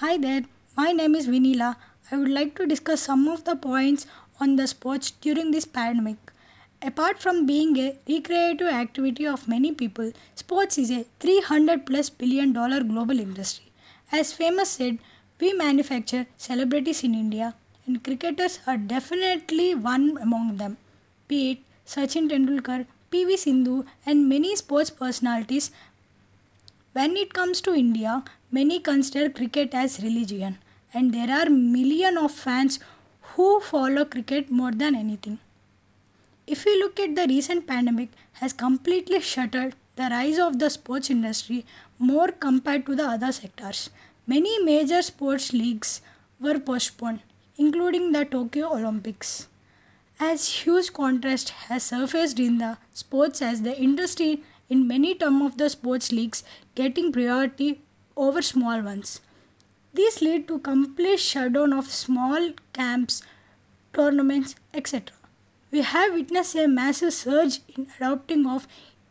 Hi there, my name is Vineela. I would like to discuss some of the points on the sports during this pandemic. Apart from being a recreative activity of many people, sports is a 300 plus billion dollar global industry. As famous said, we manufacture celebrities in India and cricketers are definitely one among them. Be it Sachin Tendulkar, PV Sindhu and many sports personalities when it comes to India, many consider cricket as religion, and there are million of fans who follow cricket more than anything. If we look at the recent pandemic has completely shuttered the rise of the sports industry more compared to the other sectors. Many major sports leagues were postponed, including the Tokyo Olympics. As huge contrast has surfaced in the sports as the industry in many term of the sports leagues getting priority over small ones. These lead to complete shutdown of small camps, tournaments, etc. We have witnessed a massive surge in adopting of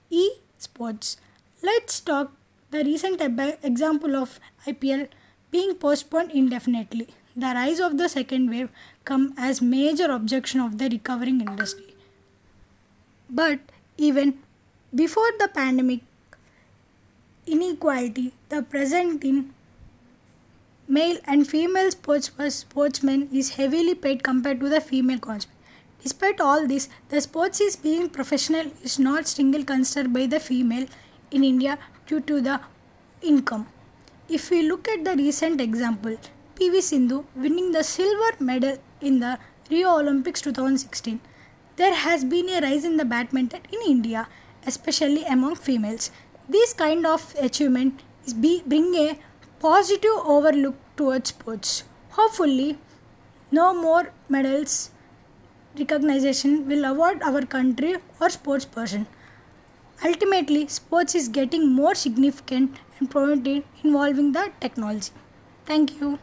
e-sports. Let's talk the recent example of IPL being postponed indefinitely. The rise of the second wave come as major objection of the recovering industry. But even before the pandemic, inequality, the present in male and female sports uh, sportsmen is heavily paid compared to the female sportsmen. Despite all this, the sports is being professional is not single considered by the female in India due to the income. If we look at the recent example, PV Sindhu winning the silver medal in the Rio Olympics 2016, there has been a rise in the badminton in India especially among females. This kind of achievement is be, bring a positive overlook towards sports. Hopefully, no more medals recognition will award our country or sports person. Ultimately, sports is getting more significant and prominent involving the technology. Thank you.